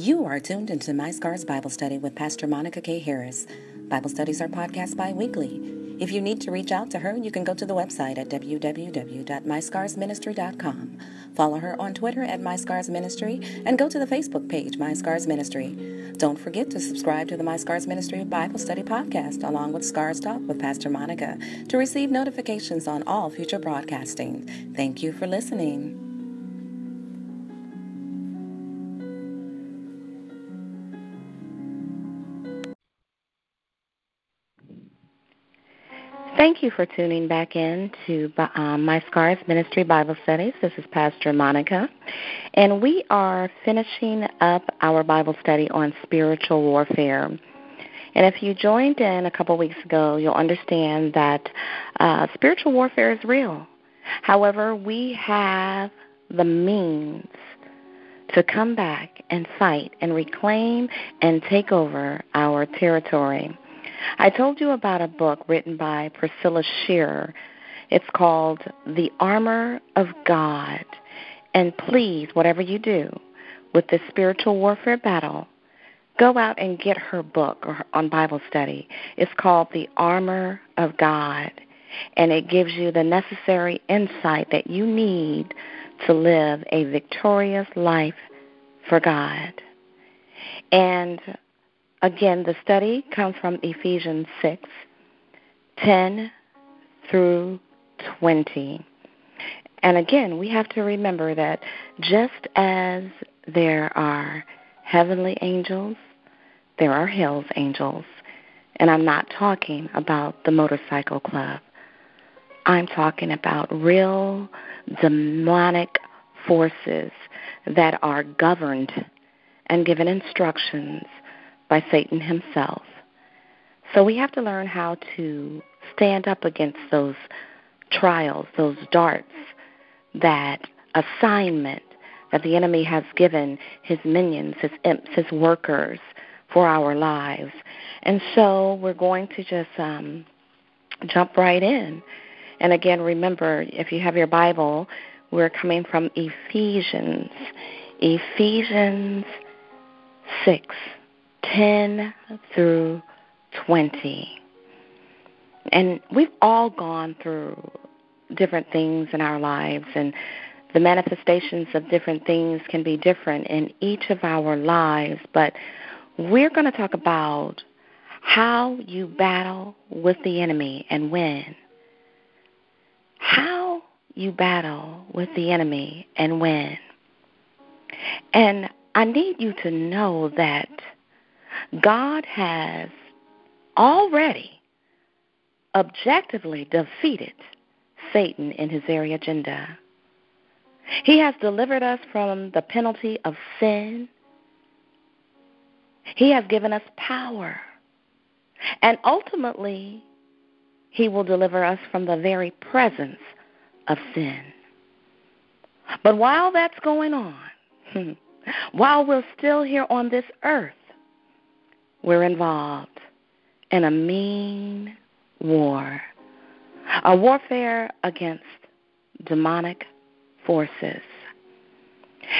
You are tuned into My Scars Bible Study with Pastor Monica K. Harris. Bible studies are podcast bi weekly. If you need to reach out to her, you can go to the website at www.myscarsministry.com. Follow her on Twitter at MyScarsMinistry and go to the Facebook page, My Scars Ministry. Don't forget to subscribe to the My Scars Ministry Bible Study podcast along with Scars Talk with Pastor Monica to receive notifications on all future broadcasting. Thank you for listening. Thank you for tuning back in to um, My Scars Ministry Bible Studies. This is Pastor Monica, and we are finishing up our Bible study on spiritual warfare. And if you joined in a couple weeks ago, you'll understand that uh, spiritual warfare is real. However, we have the means to come back and fight and reclaim and take over our territory. I told you about a book written by Priscilla Shirer. It's called The Armor of God. And please, whatever you do with this spiritual warfare battle, go out and get her book on Bible study. It's called The Armor of God. And it gives you the necessary insight that you need to live a victorious life for God. And Again, the study comes from Ephesians 6 10 through 20. And again, we have to remember that just as there are heavenly angels, there are hell's angels. And I'm not talking about the motorcycle club. I'm talking about real demonic forces that are governed and given instructions by Satan himself. So we have to learn how to stand up against those trials, those darts, that assignment that the enemy has given his minions, his imps, his workers for our lives. And so we're going to just um, jump right in. And again, remember, if you have your Bible, we're coming from Ephesians. Ephesians 6. 10 through 20. And we've all gone through different things in our lives, and the manifestations of different things can be different in each of our lives. But we're going to talk about how you battle with the enemy and when. How you battle with the enemy and when. And I need you to know that God has already objectively defeated Satan in his very agenda. He has delivered us from the penalty of sin. He has given us power. And ultimately, he will deliver us from the very presence of sin. But while that's going on, while we're still here on this earth, we're involved in a mean war, a warfare against demonic forces.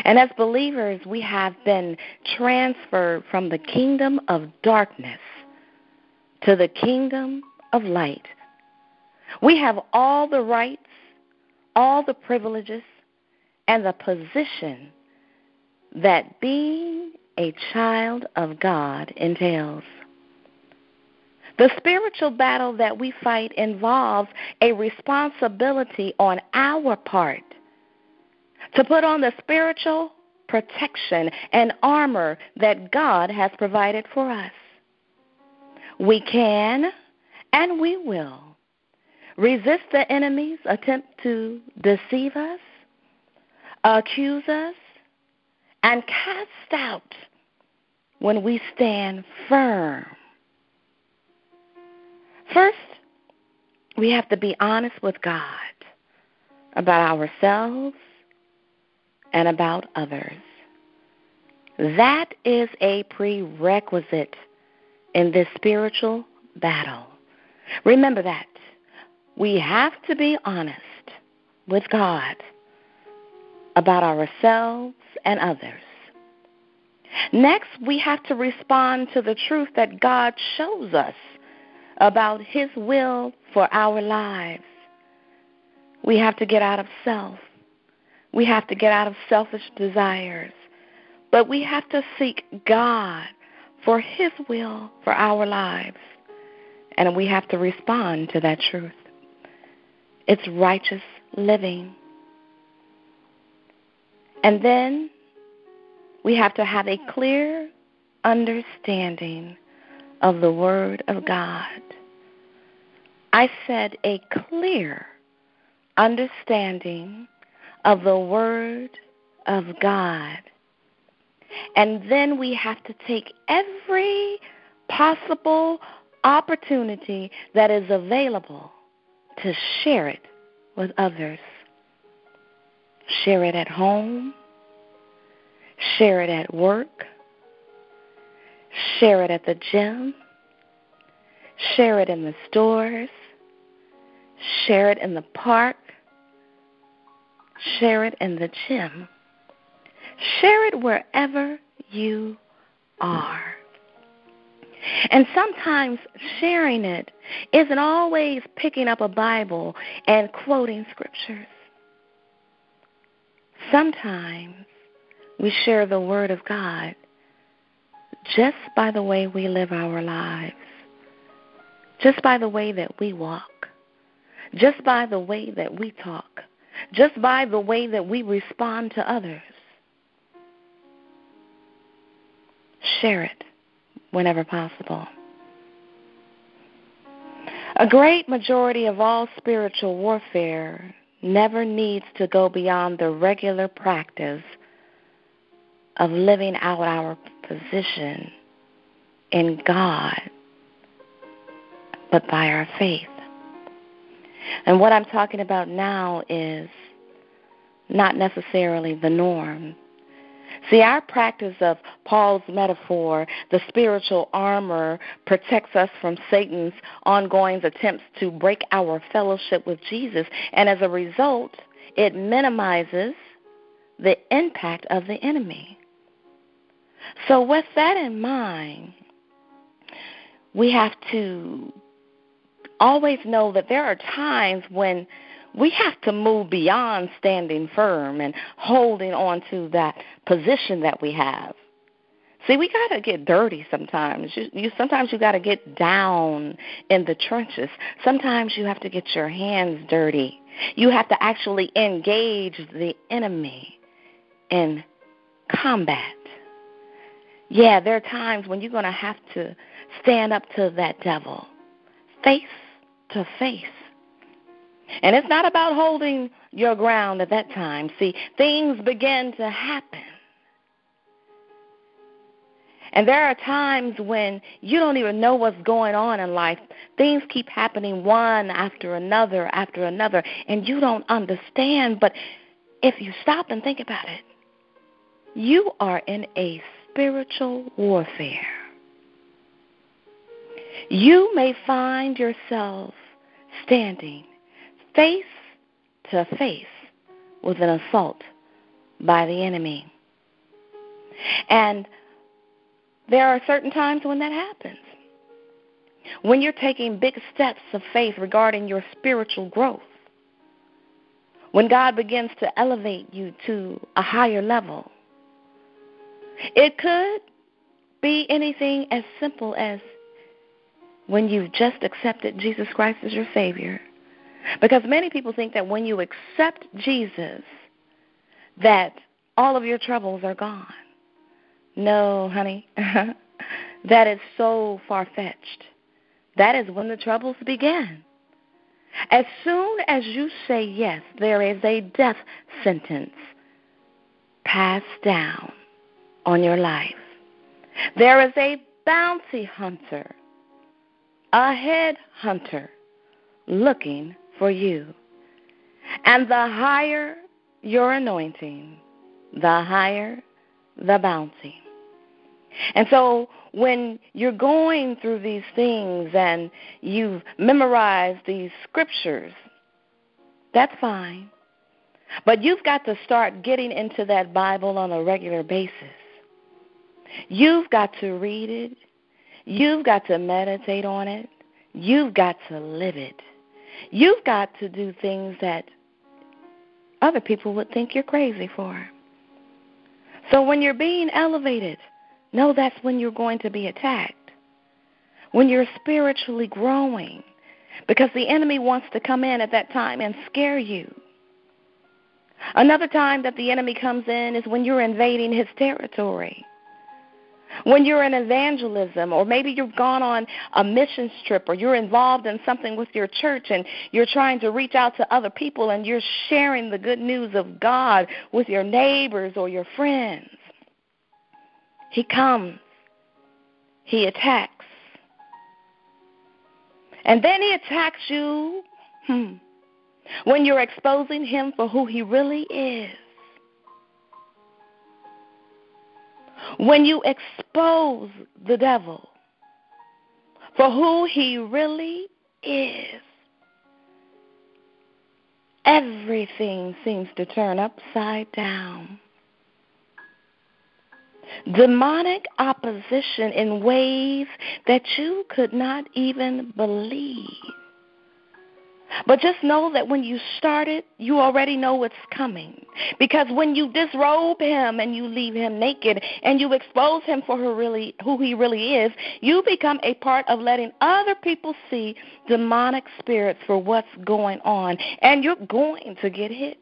And as believers, we have been transferred from the kingdom of darkness to the kingdom of light. We have all the rights, all the privileges, and the position that being a child of God entails. The spiritual battle that we fight involves a responsibility on our part to put on the spiritual protection and armor that God has provided for us. We can and we will resist the enemy's attempt to deceive us, accuse us, and cast out when we stand firm. First, we have to be honest with God about ourselves and about others. That is a prerequisite in this spiritual battle. Remember that. We have to be honest with God about ourselves and others. Next, we have to respond to the truth that God shows us about His will for our lives. We have to get out of self. We have to get out of selfish desires. But we have to seek God for His will for our lives. And we have to respond to that truth. It's righteous living. And then we have to have a clear understanding of the Word of God. I said a clear understanding of the Word of God. And then we have to take every possible opportunity that is available to share it with others. Share it at home, share it at work, share it at the gym, share it in the stores, share it in the park, share it in the gym. Share it wherever you are. And sometimes sharing it isn't always picking up a Bible and quoting scriptures. Sometimes we share the Word of God just by the way we live our lives, just by the way that we walk, just by the way that we talk, just by the way that we respond to others. Share it whenever possible. A great majority of all spiritual warfare never needs to go beyond the regular practice of living out our position in God, but by our faith. And what I'm talking about now is not necessarily the norm. See, our practice of Paul's metaphor, the spiritual armor, protects us from Satan's ongoing attempts to break our fellowship with Jesus. And as a result, it minimizes the impact of the enemy. So, with that in mind, we have to always know that there are times when we have to move beyond standing firm and holding on to that position that we have. See, we got to get dirty sometimes. You, you sometimes you got to get down in the trenches. Sometimes you have to get your hands dirty. You have to actually engage the enemy in combat. Yeah, there are times when you're going to have to stand up to that devil face to face. And it's not about holding your ground at that time. See, things begin to happen. And there are times when you don't even know what's going on in life. Things keep happening one after another after another, and you don't understand. But if you stop and think about it, you are in a spiritual warfare. You may find yourself standing face to face with an assault by the enemy. And there are certain times when that happens. When you're taking big steps of faith regarding your spiritual growth. When God begins to elevate you to a higher level. It could be anything as simple as when you've just accepted Jesus Christ as your Savior because many people think that when you accept Jesus, that all of your troubles are gone. No, honey. that is so far fetched. That is when the troubles begin. As soon as you say yes, there is a death sentence passed down on your life. There is a bounty hunter, a head hunter looking for you. And the higher your anointing, the higher the bounty. And so when you're going through these things and you've memorized these scriptures, that's fine. But you've got to start getting into that Bible on a regular basis. You've got to read it. You've got to meditate on it. You've got to live it. You've got to do things that other people would think you're crazy for. So when you're being elevated, know that's when you're going to be attacked. When you're spiritually growing, because the enemy wants to come in at that time and scare you. Another time that the enemy comes in is when you're invading his territory. When you're in evangelism, or maybe you've gone on a mission trip, or you're involved in something with your church and you're trying to reach out to other people and you're sharing the good news of God with your neighbors or your friends. He comes, he attacks. And then he attacks you hmm, when you're exposing him for who he really is. When you expose the devil for who he really is, everything seems to turn upside down. Demonic opposition in ways that you could not even believe. But just know that when you start it, you already know what's coming. Because when you disrobe him and you leave him naked and you expose him for who, really, who he really is, you become a part of letting other people see demonic spirits for what's going on. And you're going to get hit.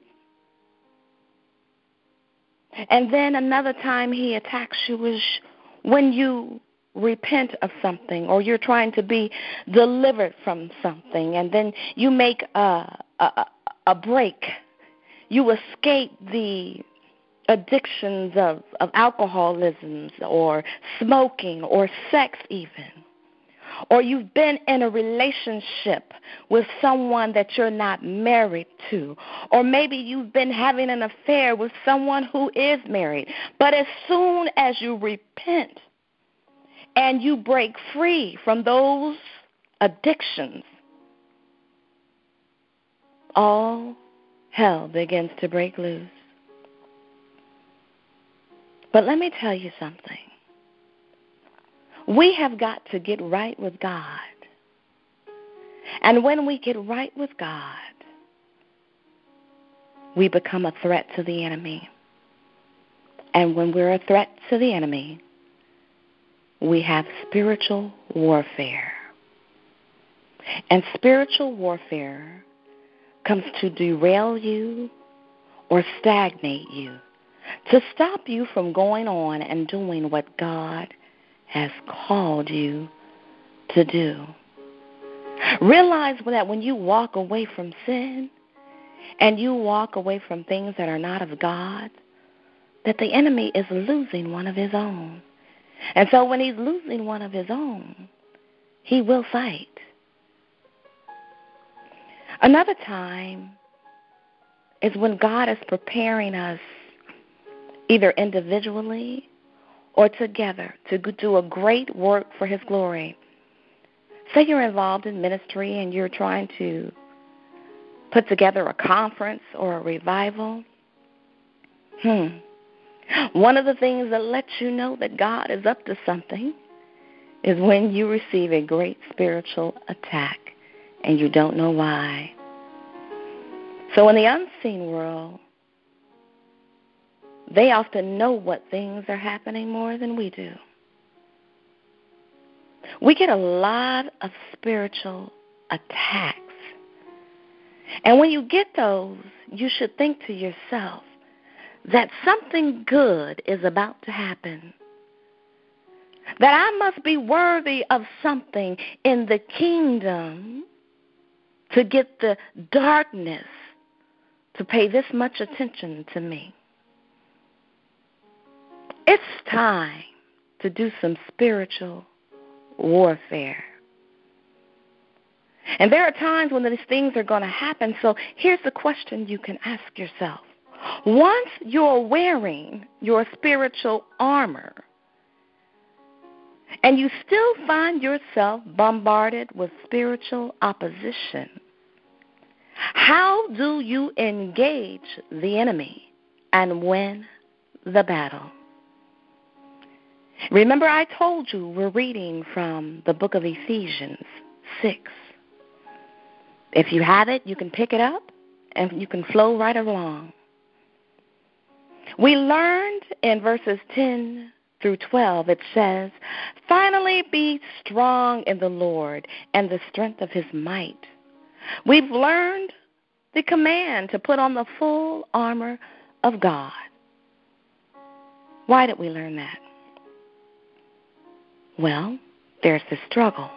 And then another time he attacks you is when you repent of something or you're trying to be delivered from something and then you make a a, a break. You escape the addictions of of alcoholism or smoking or sex even. Or you've been in a relationship with someone that you're not married to, or maybe you've been having an affair with someone who is married. But as soon as you repent and you break free from those addictions, all hell begins to break loose. But let me tell you something. We have got to get right with God. And when we get right with God, we become a threat to the enemy. And when we're a threat to the enemy, we have spiritual warfare. And spiritual warfare comes to derail you or stagnate you, to stop you from going on and doing what God has called you to do. Realize that when you walk away from sin and you walk away from things that are not of God, that the enemy is losing one of his own. And so when he's losing one of his own, he will fight. Another time is when God is preparing us either individually or together to do a great work for his glory. Say you're involved in ministry and you're trying to put together a conference or a revival. Hmm. One of the things that lets you know that God is up to something is when you receive a great spiritual attack and you don't know why. So, in the unseen world, they often know what things are happening more than we do. We get a lot of spiritual attacks. And when you get those, you should think to yourself, that something good is about to happen. That I must be worthy of something in the kingdom to get the darkness to pay this much attention to me. It's time to do some spiritual warfare. And there are times when these things are going to happen. So here's the question you can ask yourself once you're wearing your spiritual armor and you still find yourself bombarded with spiritual opposition, how do you engage the enemy and win the battle? Remember, I told you we're reading from the book of Ephesians 6. If you have it, you can pick it up and you can flow right along. We learned in verses 10 through 12, it says, Finally be strong in the Lord and the strength of his might. We've learned the command to put on the full armor of God. Why did we learn that? Well, there's the struggle.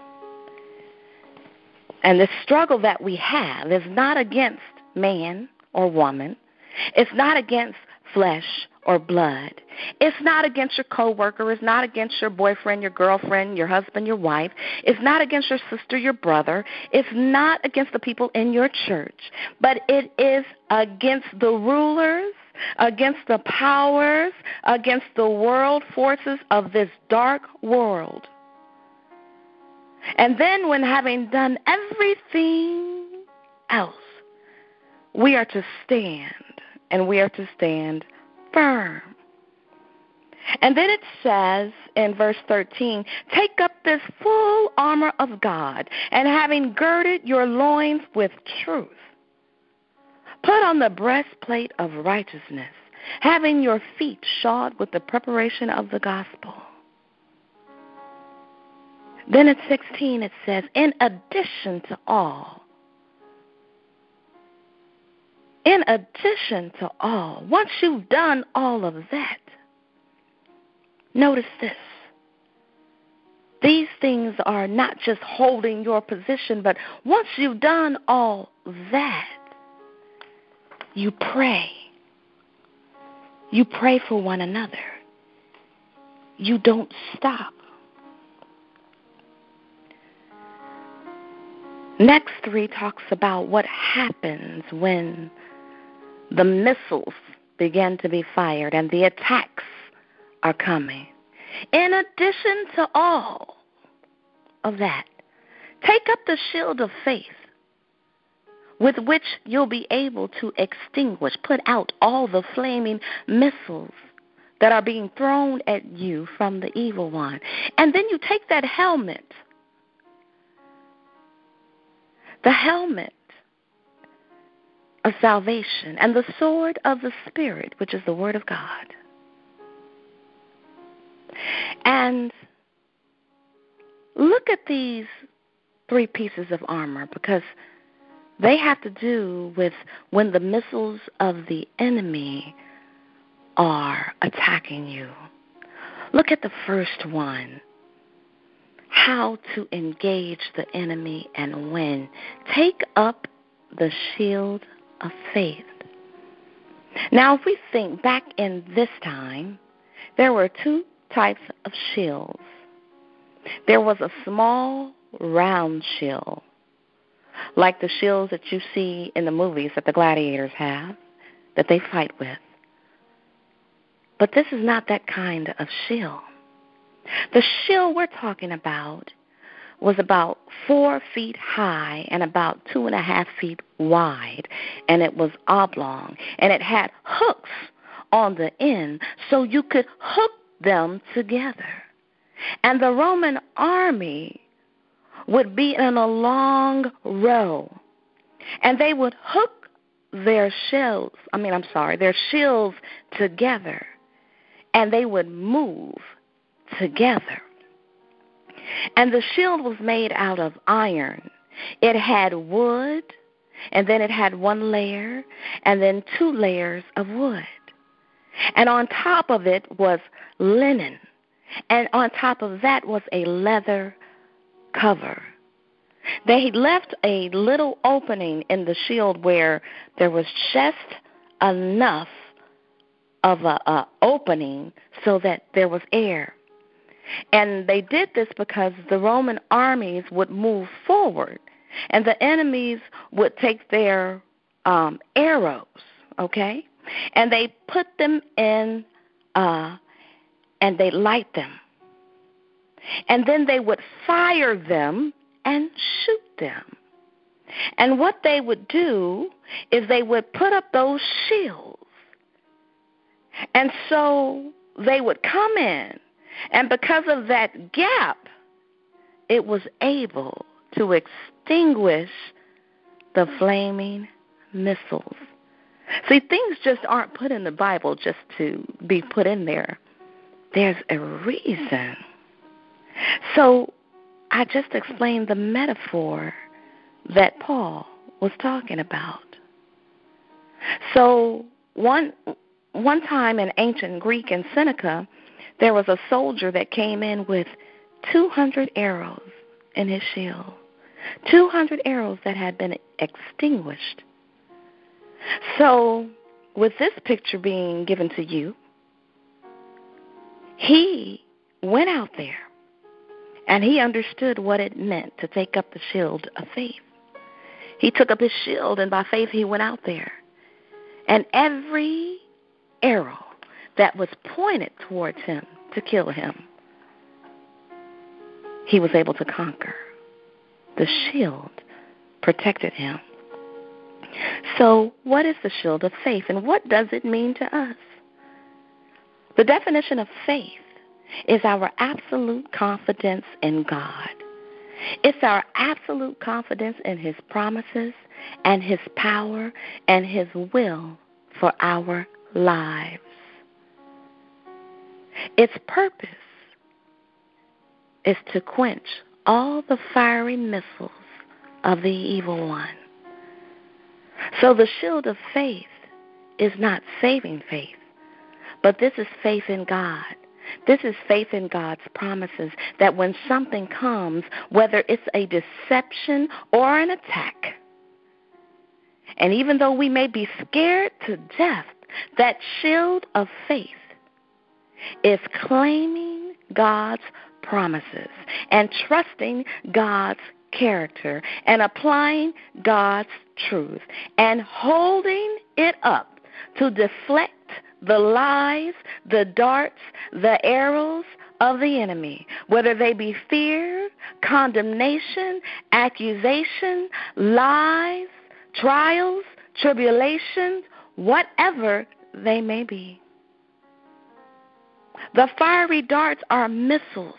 And the struggle that we have is not against man or woman. It's not against flesh or blood. It's not against your coworker, it's not against your boyfriend, your girlfriend, your husband, your wife. It's not against your sister, your brother. It's not against the people in your church, but it is against the rulers, against the powers, against the world forces of this dark world. And then when having done everything else, we are to stand and we are to stand firm. And then it says in verse 13, Take up this full armor of God, and having girded your loins with truth, put on the breastplate of righteousness, having your feet shod with the preparation of the gospel. Then at 16 it says, In addition to all, in addition to all, once you've done all of that, notice this. These things are not just holding your position, but once you've done all that, you pray. You pray for one another. You don't stop. Next three talks about what happens when the missiles begin to be fired and the attacks are coming. In addition to all of that, take up the shield of faith with which you'll be able to extinguish, put out all the flaming missiles that are being thrown at you from the evil one. And then you take that helmet, the helmet of salvation and the sword of the Spirit, which is the Word of God. And look at these three pieces of armor because they have to do with when the missiles of the enemy are attacking you. Look at the first one how to engage the enemy and win. Take up the shield of faith. Now, if we think back in this time, there were two types of shields. There was a small round shield, like the shields that you see in the movies that the gladiators have, that they fight with. But this is not that kind of shield. The shield we're talking about was about four feet high and about two and a half feet wide, and it was oblong, and it had hooks on the end so you could hook them together. And the Roman army would be in a long row, and they would hook their shields, I mean, I'm sorry, their shields together, and they would move together. And the shield was made out of iron. It had wood, and then it had one layer, and then two layers of wood. And on top of it was linen. And on top of that was a leather cover. They left a little opening in the shield where there was just enough of a, a opening so that there was air. And they did this because the Roman armies would move forward, and the enemies would take their um, arrows, okay, and they put them in, uh, and they light them, and then they would fire them and shoot them. And what they would do is they would put up those shields. And so they would come in And because of that gap, it was able to extinguish the flaming missiles. See, things just aren't put in the Bible just to be put in there. There's a reason. So I just explained the metaphor that Paul was talking about. So one one time in ancient Greek in Seneca, there was a soldier that came in with 200 arrows in his shield. 200 arrows that had been extinguished. So, with this picture being given to you, he went out there and he understood what it meant to take up the shield of faith. He took up his shield, and by faith, he went out there. And every arrow that was pointed towards him to kill him, he was able to conquer. The shield protected him. So, what is the shield of faith, and what does it mean to us? The definition of faith is our absolute confidence in God. It's our absolute confidence in His promises and His power and His will for our lives. Its purpose is to quench all the fiery missiles of the evil one. So the shield of faith is not saving faith, but this is faith in God. This is faith in God's promises that when something comes, whether it's a deception or an attack, and even though we may be scared to death, that shield of faith is claiming God's promises and trusting God's character and applying God's truth and holding it up to deflect the lies, the darts, the arrows of the enemy, whether they be fear, condemnation, accusation, lies, trials, tribulations, whatever they may be. The fiery darts are missiles,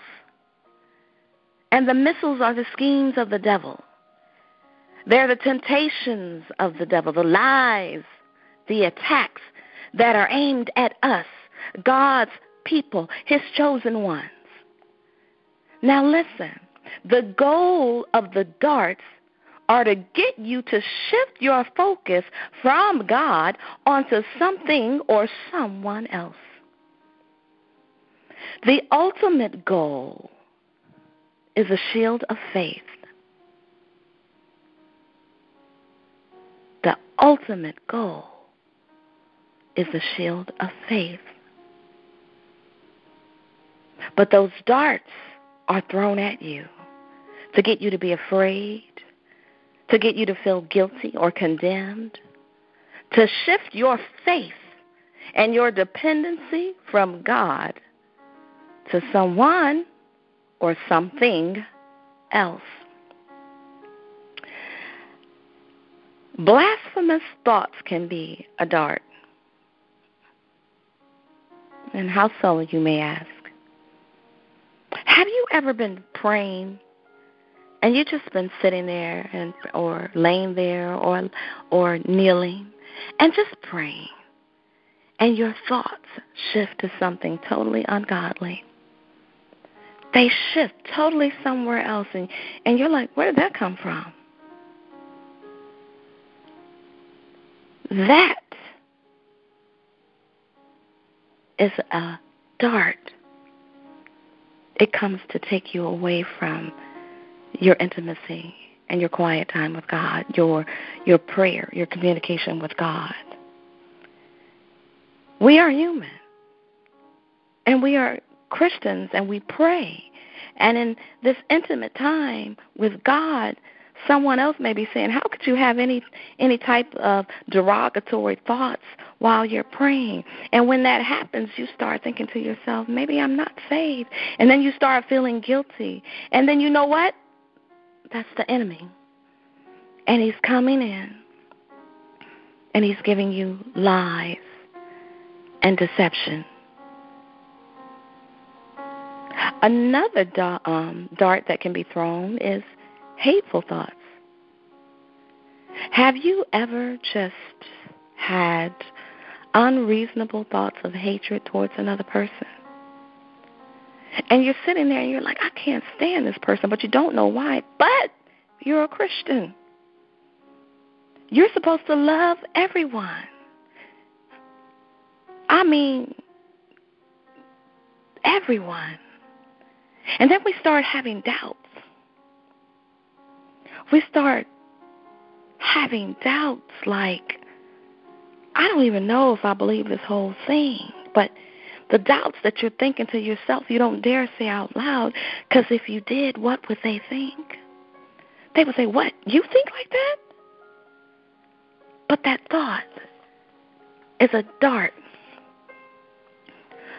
and the missiles are the schemes of the devil. They're the temptations of the devil, the lies, the attacks that are aimed at us, God's people, His chosen ones. Now, listen the goal of the darts are to get you to shift your focus from God onto something or someone else. The ultimate goal is a shield of faith. The ultimate goal is the shield of faith. But those darts are thrown at you to get you to be afraid, to get you to feel guilty or condemned, to shift your faith and your dependency from God to someone or something else. Blasphemous thoughts can be a dart. And how so, you may ask? Have you ever been praying and you just been sitting there and or laying there or or kneeling and just praying and your thoughts shift to something totally ungodly? They shift totally somewhere else and and you're like, where did that come from? That is a dart. It comes to take you away from your intimacy and your quiet time with God, your your prayer, your communication with God. We are human. And we are Christians and we pray. And in this intimate time with God, someone else may be saying, "How could you have any any type of derogatory thoughts while you're praying?" And when that happens, you start thinking to yourself, "Maybe I'm not saved." And then you start feeling guilty. And then you know what? That's the enemy. And he's coming in. And he's giving you lies and deception. Another da- um, dart that can be thrown is hateful thoughts. Have you ever just had unreasonable thoughts of hatred towards another person? And you're sitting there and you're like, I can't stand this person, but you don't know why. But you're a Christian. You're supposed to love everyone. I mean, everyone. And then we start having doubts. We start having doubts like, I don't even know if I believe this whole thing. But the doubts that you're thinking to yourself, you don't dare say out loud, because if you did, what would they think? They would say, What? You think like that? But that thought is a dart.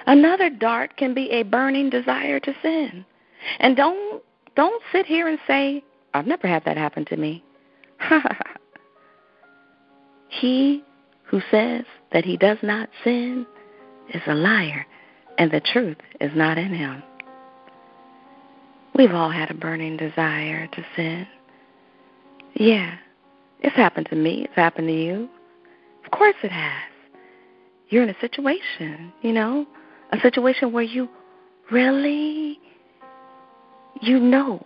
Another dart can be a burning desire to sin. And don't don't sit here and say, I've never had that happen to me. he who says that he does not sin is a liar, and the truth is not in him. We've all had a burning desire to sin. Yeah, it's happened to me. It's happened to you. Of course it has. You're in a situation, you know, a situation where you really, you know,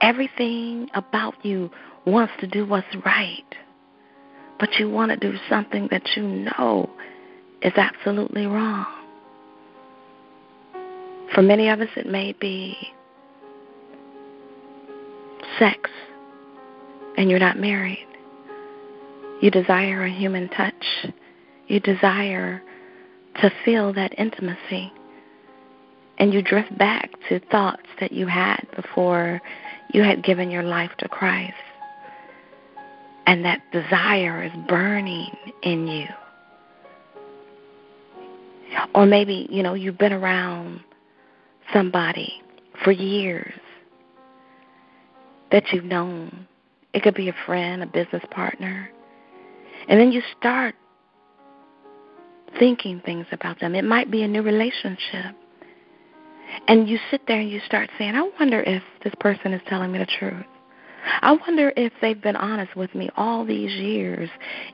everything about you wants to do what's right, but you want to do something that you know is absolutely wrong. For many of us, it may be sex, and you're not married. You desire a human touch. You desire to feel that intimacy. And you drift back to thoughts that you had before you had given your life to Christ. And that desire is burning in you. Or maybe, you know, you've been around somebody for years that you've known. It could be a friend, a business partner. And then you start thinking things about them. It might be a new relationship. And you sit there and you start saying, I wonder if this person is telling me the truth. I wonder if they've been honest with me all these years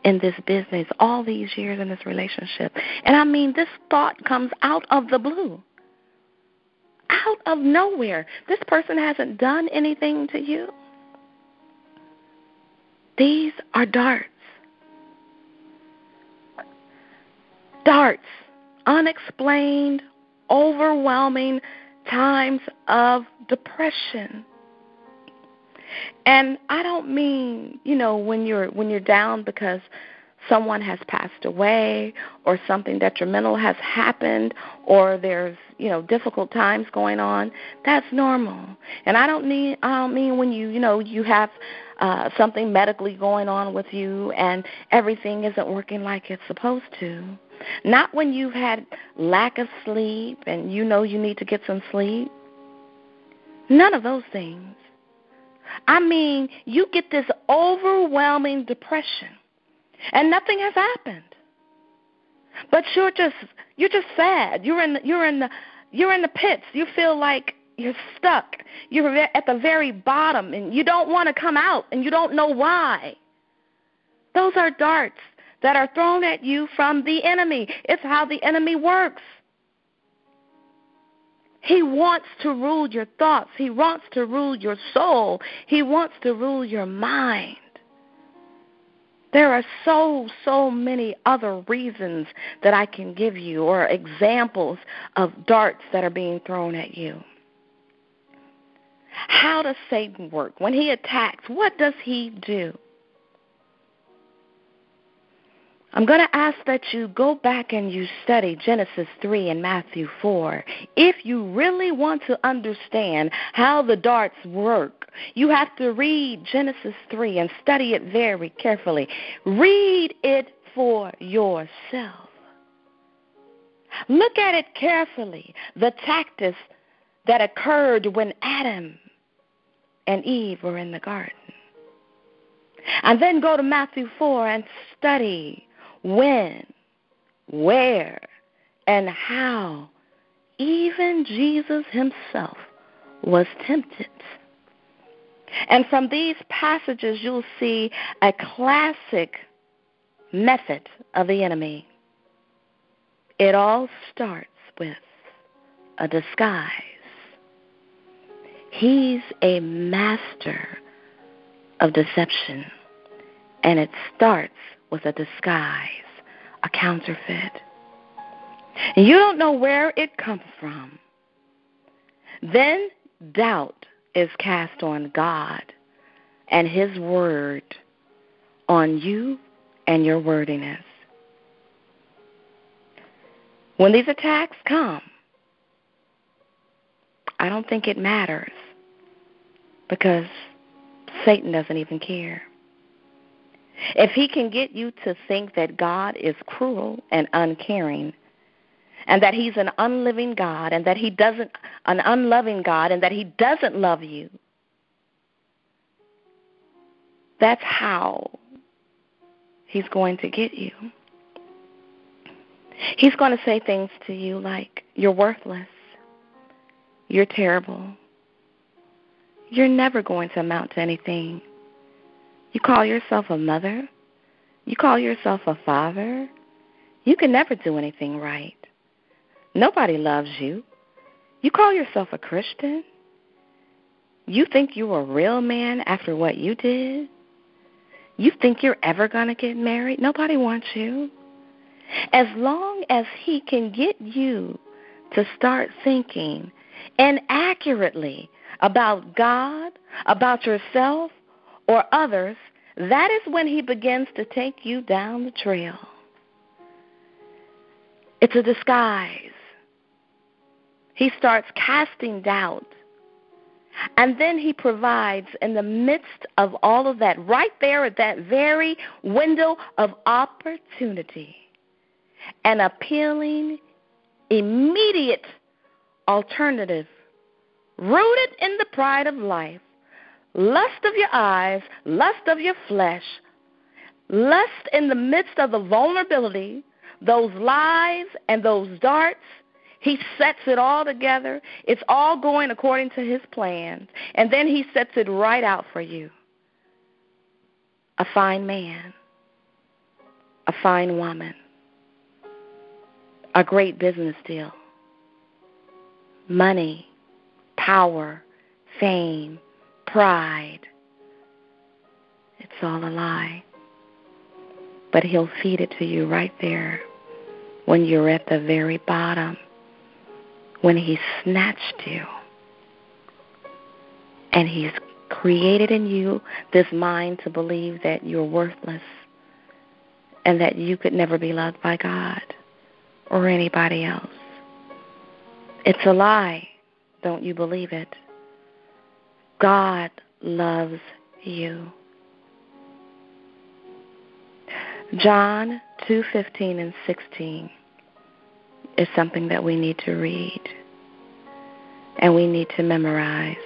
in this business, all these years in this relationship. And I mean, this thought comes out of the blue, out of nowhere. This person hasn't done anything to you. These are darts. Darts, unexplained, overwhelming times of depression. And I don't mean, you know, when you're when you're down because someone has passed away or something detrimental has happened or there's, you know, difficult times going on. That's normal. And I don't mean I don't mean when you, you know, you have uh something medically going on with you and everything isn't working like it's supposed to. Not when you've had lack of sleep and you know you need to get some sleep. None of those things. I mean, you get this overwhelming depression and nothing has happened. But you're just you're just sad. You're in you're in the you're in the pits. You feel like you're stuck. You're at the very bottom and you don't want to come out and you don't know why. Those are darts that are thrown at you from the enemy. It's how the enemy works. He wants to rule your thoughts. He wants to rule your soul. He wants to rule your mind. There are so, so many other reasons that I can give you or examples of darts that are being thrown at you. How does Satan work? When he attacks, what does he do? I'm going to ask that you go back and you study Genesis 3 and Matthew 4. If you really want to understand how the darts work, you have to read Genesis 3 and study it very carefully. Read it for yourself. Look at it carefully. The tactics that occurred when Adam and Eve were in the garden. And then go to Matthew 4 and study when, where, and how even Jesus himself was tempted. And from these passages, you'll see a classic method of the enemy. It all starts with a disguise. He's a master of deception, and it starts with a disguise, a counterfeit. And you don't know where it comes from. Then doubt is cast on God and His Word on you and your wordiness. When these attacks come, I don't think it matters because Satan doesn't even care. If he can get you to think that God is cruel and uncaring, and that he's an unliving God, and that he doesn't, an unloving God, and that he doesn't love you, that's how he's going to get you. He's going to say things to you like, You're worthless. You're terrible. You're never going to amount to anything. You call yourself a mother. You call yourself a father. You can never do anything right. Nobody loves you. You call yourself a Christian. You think you're a real man after what you did. You think you're ever going to get married. Nobody wants you. As long as he can get you to start thinking and accurately about God, about yourself, or others, that is when he begins to take you down the trail. It's a disguise. He starts casting doubt. And then he provides in the midst of all of that, right there at that very window of opportunity, an appealing, immediate alternative rooted in the pride of life, lust of your eyes, lust of your flesh, lust in the midst of the vulnerability, those lies and those darts. He sets it all together. It's all going according to his plans. And then he sets it right out for you. A fine man, a fine woman, a great business deal, money, power, fame, pride. It's all a lie. But He'll feed it to you right there when you're at the very bottom, when He snatched you. And He's created in you this mind to believe that you're worthless and that you could never be loved by God or anybody else. It's a lie. Don't you believe it? God loves you. John 2:15 and 16 is something that we need to read and we need to memorize.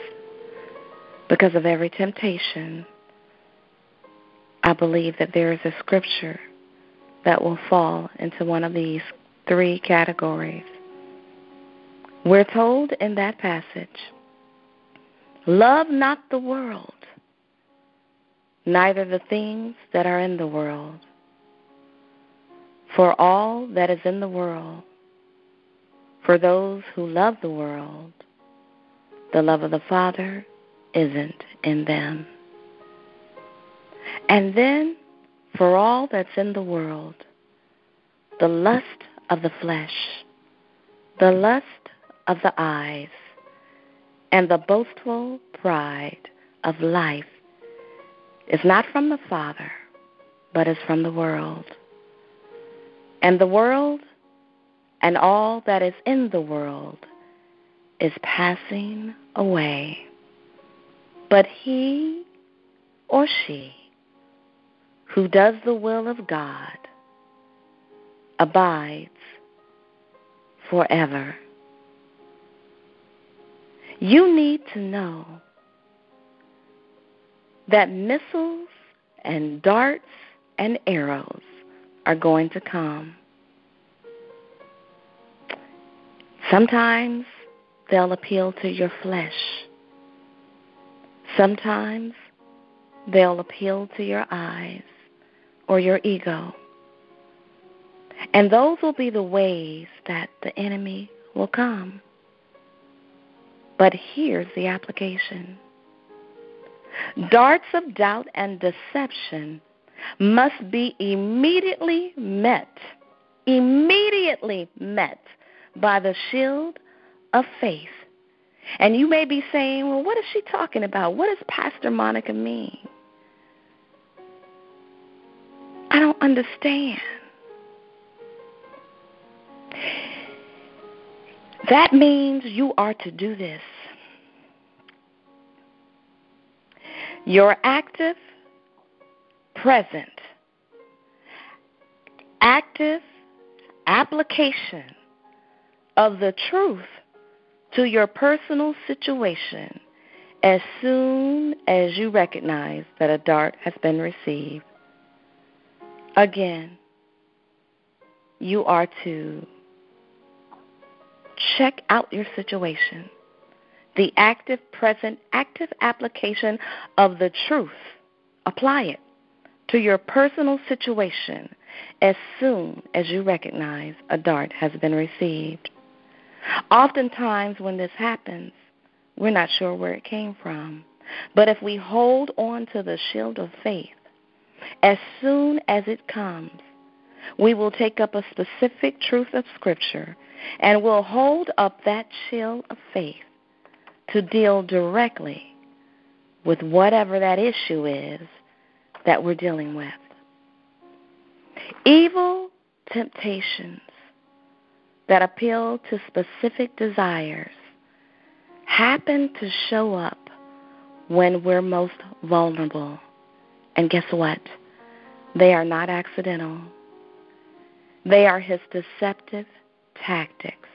Because of every temptation, I believe that there is a scripture that will fall into one of these three categories. We're told in that passage love not the world, neither the things that are in the world. For all that is in the world, for those who love the world, the love of the Father isn't in them. And then, for all that's in the world, the lust of the flesh, the lust of the eyes, and the boastful pride of life is not from the Father, but is from the world. And the world and all that is in the world is passing away. But he or she who does the will of God abides forever. You need to know that missiles and darts and arrows are going to come. Sometimes they'll appeal to your flesh. Sometimes they'll appeal to your eyes or your ego. And those will be the ways that the enemy will come. But here's the application darts of doubt and deception must be immediately met, immediately met by the shield of faith. And you may be saying, well, what is she talking about? What does Pastor Monica mean? I don't understand. That means you are to do this. Your active, present, active application of the truth to your personal situation as soon as you recognize that a dart has been received. Again, you are to check out your situation. The active, present, active application of the truth. Apply it to your personal situation as soon as you recognize a dart has been received. Oftentimes, when this happens, we're not sure where it came from. But if we hold on to the shield of faith, as soon as it comes, we will take up a specific truth of Scripture and will hold up that shield of faith to deal directly with whatever that issue is that we're dealing with. Evil temptations that appeal to specific desires happen to show up when we're most vulnerable. And guess what? They are not accidental. They are his deceptive tactics.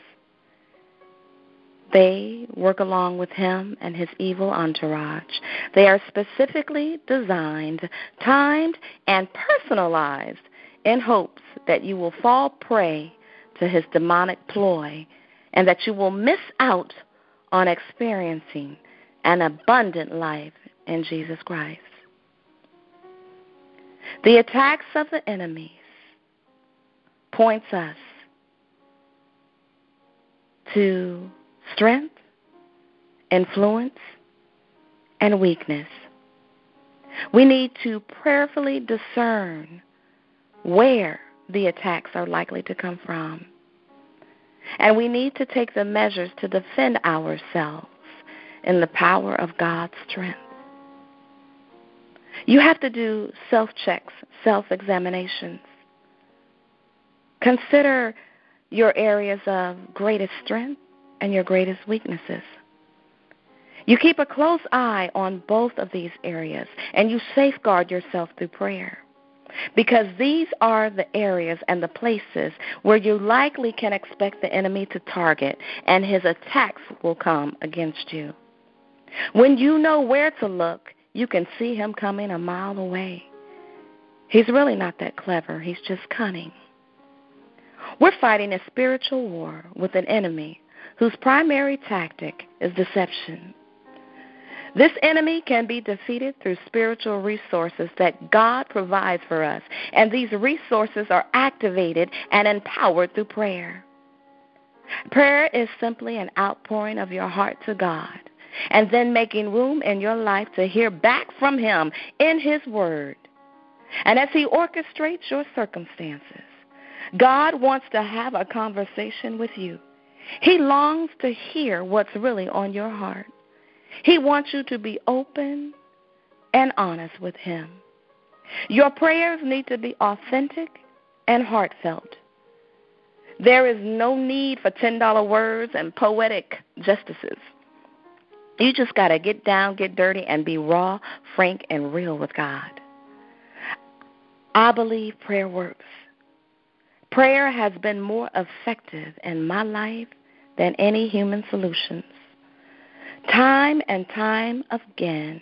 They work along with him and his evil entourage. They are specifically designed, timed, and personalized in hopes that you will fall prey to his demonic ploy and that you will miss out on experiencing an abundant life in Jesus Christ. The attacks of the enemies points us to strength, influence, and weakness. We need to prayerfully discern where the attacks are likely to come from. And we need to take the measures to defend ourselves in the power of God's strength. You have to do self checks, self examinations. Consider your areas of greatest strength and your greatest weaknesses. You keep a close eye on both of these areas and you safeguard yourself through prayer. Because these are the areas and the places where you likely can expect the enemy to target, and his attacks will come against you. When you know where to look, you can see him coming a mile away. He's really not that clever, he's just cunning. We're fighting a spiritual war with an enemy whose primary tactic is deception. This enemy can be defeated through spiritual resources that God provides for us, and these resources are activated and empowered through prayer. Prayer is simply an outpouring of your heart to God, and then making room in your life to hear back from Him in His Word. And as He orchestrates your circumstances, God wants to have a conversation with you. He longs to hear what's really on your heart. He wants you to be open and honest with Him. Your prayers need to be authentic and heartfelt. There is no need for $10 words and poetic justices. You just got to get down, get dirty, and be raw, frank, and real with God. I believe prayer works. Prayer has been more effective in my life than any human solutions. Time and time again,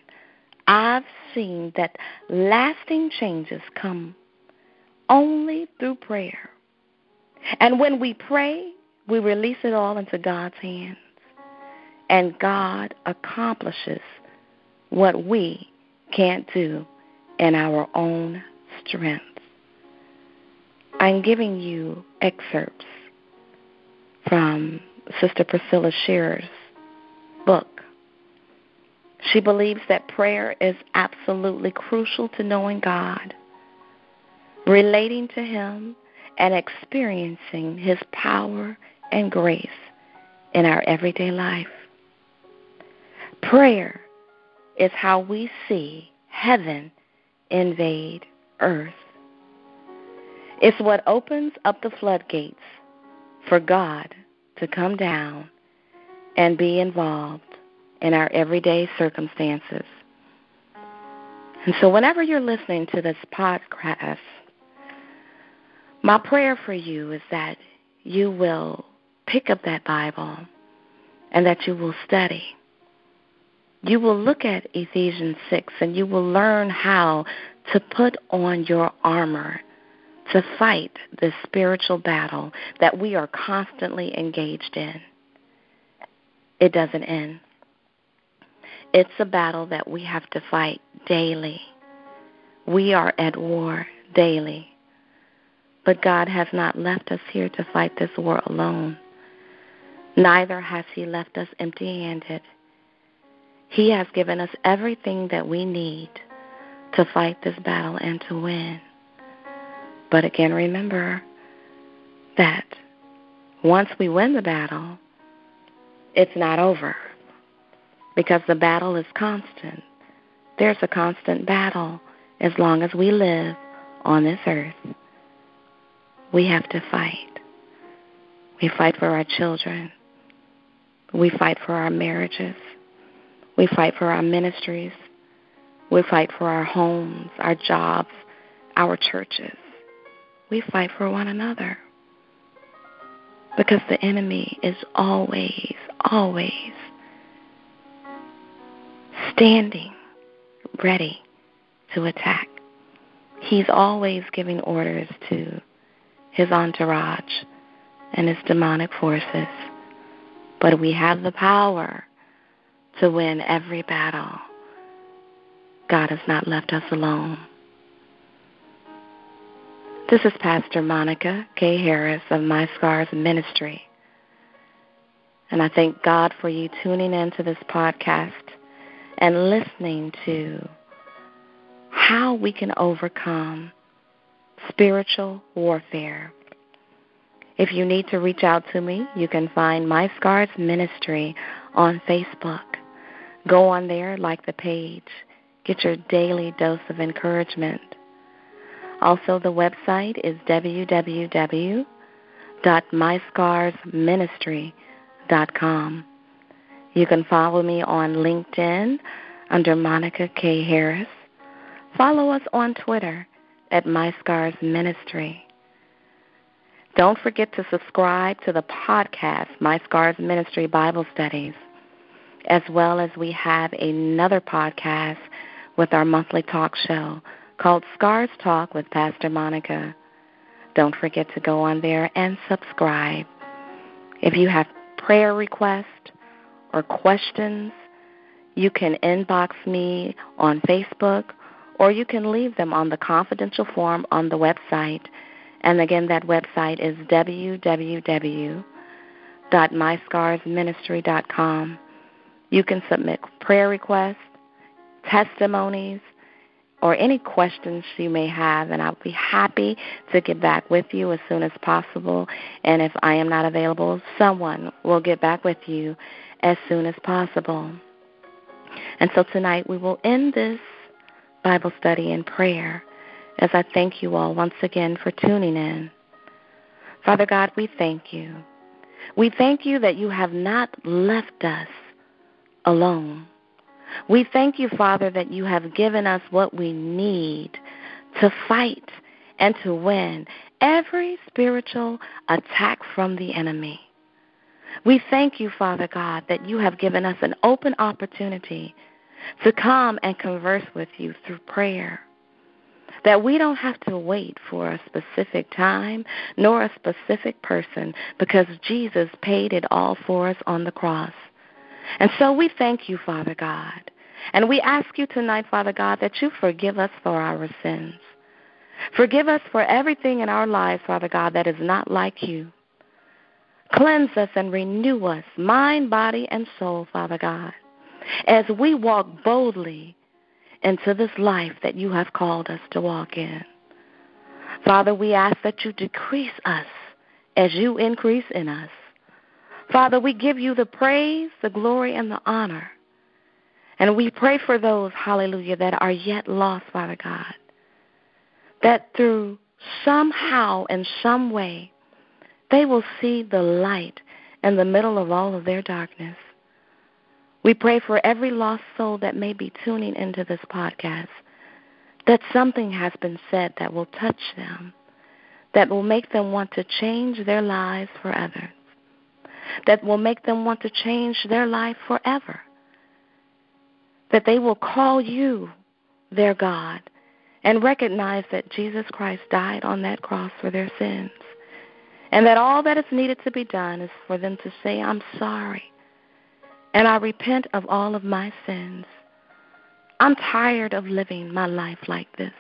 I've seen that lasting changes come only through prayer. And when we pray, we release it all into God's hands, and God accomplishes what we can't do in our own strength. I'm giving you excerpts from Sister Priscilla Shirer's book. She believes that prayer is absolutely crucial to knowing God, relating to Him, and experiencing His power and grace in our everyday life. Prayer is how we see heaven invade earth. It's what opens up the floodgates for God to come down and be involved in our everyday circumstances. And so, whenever you're listening to this podcast, my prayer for you is that you will pick up that Bible and that you will study. You will look at Ephesians 6 and you will learn how to put on your armor to fight the spiritual battle that we are constantly engaged in. It doesn't end. It's a battle that we have to fight daily. We are at war daily. But God has not left us here to fight this war alone. Neither has He left us empty handed. He has given us everything that we need to fight this battle and to win. But again, remember that once we win the battle, it's not over because the battle is constant. There's a constant battle as long as we live on this earth. We have to fight. We fight for our children. We fight for our marriages. We fight for our ministries. We fight for our homes, our jobs, our churches we fight for one another. Because the enemy is always, always standing ready to attack. He's always giving orders to his entourage and his demonic forces. But we have the power to win every battle. God has not left us alone. This is Pastor Monica K. Harris of My Scars Ministry. And I thank God for you tuning into this podcast and listening to how we can overcome spiritual warfare. If you need to reach out to me, you can find My Scars Ministry on Facebook. Go on there, like the page, get your daily dose of encouragement. Also, the website is www.myscarsministry.com. You can follow me on LinkedIn under Monica K. Harris. Follow us on Twitter at My Scars Ministry. Don't forget to subscribe to the podcast, My Scars Ministry Bible Studies, as well as we have another podcast with our monthly talk show called Scars Talk with Pastor Monica. Don't forget to go on there and subscribe. If you have prayer requests or questions, you can inbox me on Facebook or you can leave them on the confidential form on the website. And again, that website is www.myscarsministry.com. You can submit prayer requests, testimonies, or any questions you may have, and I'll be happy to get back with you as soon as possible. And if I am not available, someone will get back with you as soon as possible. And so tonight we will end this Bible study in prayer as I thank you all once again for tuning in. Father God, we thank you. We thank you that you have not left us alone. We thank you, Father, that you have given us what we need to fight and to win every spiritual attack from the enemy. We thank you, Father God, that you have given us an open opportunity to come and converse with you through prayer. that we don't have to wait for a specific time nor a specific person because Jesus paid it all for us on the cross. And so we thank you, Father God. And we ask you tonight, Father God, that you forgive us for our sins. Forgive us for everything in our lives, Father God, that is not like you. Cleanse us and renew us, mind, body, and soul, Father God, as we walk boldly into this life that you have called us to walk in. Father, we ask that you decrease us as you increase in us. Father, we give you the praise, the glory, and the honor. And we pray for those, hallelujah, that are yet lost, Father God, that through somehow and some way they will see the light in the middle of all of their darkness. We pray for every lost soul that may be tuning into this podcast that something has been said that will touch them, that will make them want to change their lives forever, that will make them want to change their life forever, that they will call you their God and recognize that Jesus Christ died on that cross for their sins. And that all that is needed to be done is for them to say, I'm sorry. And I repent of all of my sins. I'm tired of living my life like this.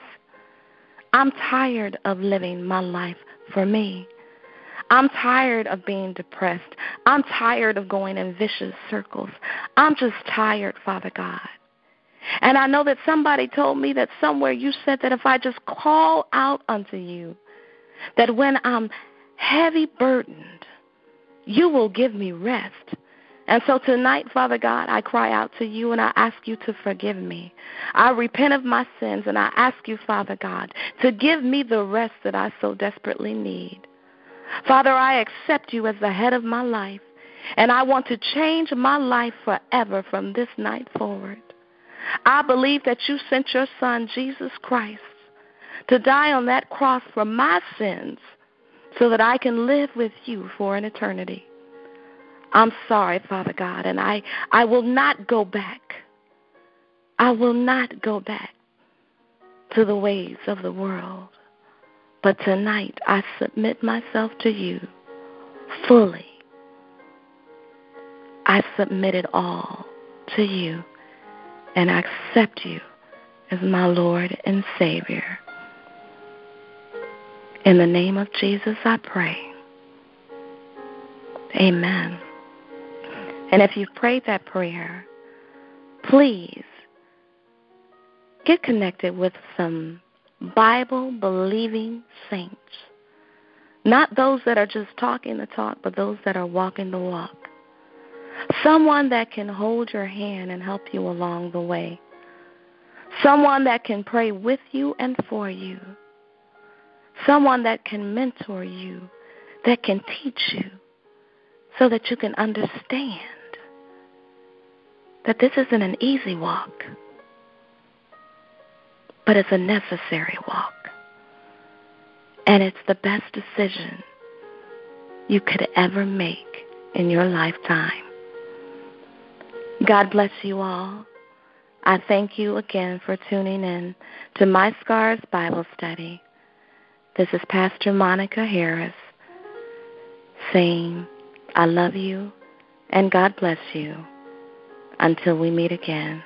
I'm tired of living my life for me. I'm tired of being depressed. I'm tired of going in vicious circles. I'm just tired, Father God. And I know that somebody told me that somewhere you said that if I just call out unto you, that when I'm heavy burdened, you will give me rest. And so tonight, Father God, I cry out to you and I ask you to forgive me. I repent of my sins and I ask you, Father God, to give me the rest that I so desperately need. Father, I accept you as the head of my life, and I want to change my life forever from this night forward. I believe that you sent your Son, Jesus Christ, to die on that cross for my sins so that I can live with you for an eternity. I'm sorry, Father God, and I, I will not go back. I will not go back to the ways of the world. But tonight I submit myself to you fully. I submit it all to you and I accept you as my Lord and Savior. In the name of Jesus, I pray. Amen. And if you've prayed that prayer, please get connected with some Bible believing saints. Not those that are just talking the talk, but those that are walking the walk. Someone that can hold your hand and help you along the way. Someone that can pray with you and for you. Someone that can mentor you, that can teach you, so that you can understand that this isn't an easy walk, but it's a necessary walk. And it's the best decision you could ever make in your lifetime. God bless you all. I thank you again for tuning in to My Scars Bible Study. This is Pastor Monica Harris saying, I love you and God bless you. Until we meet again.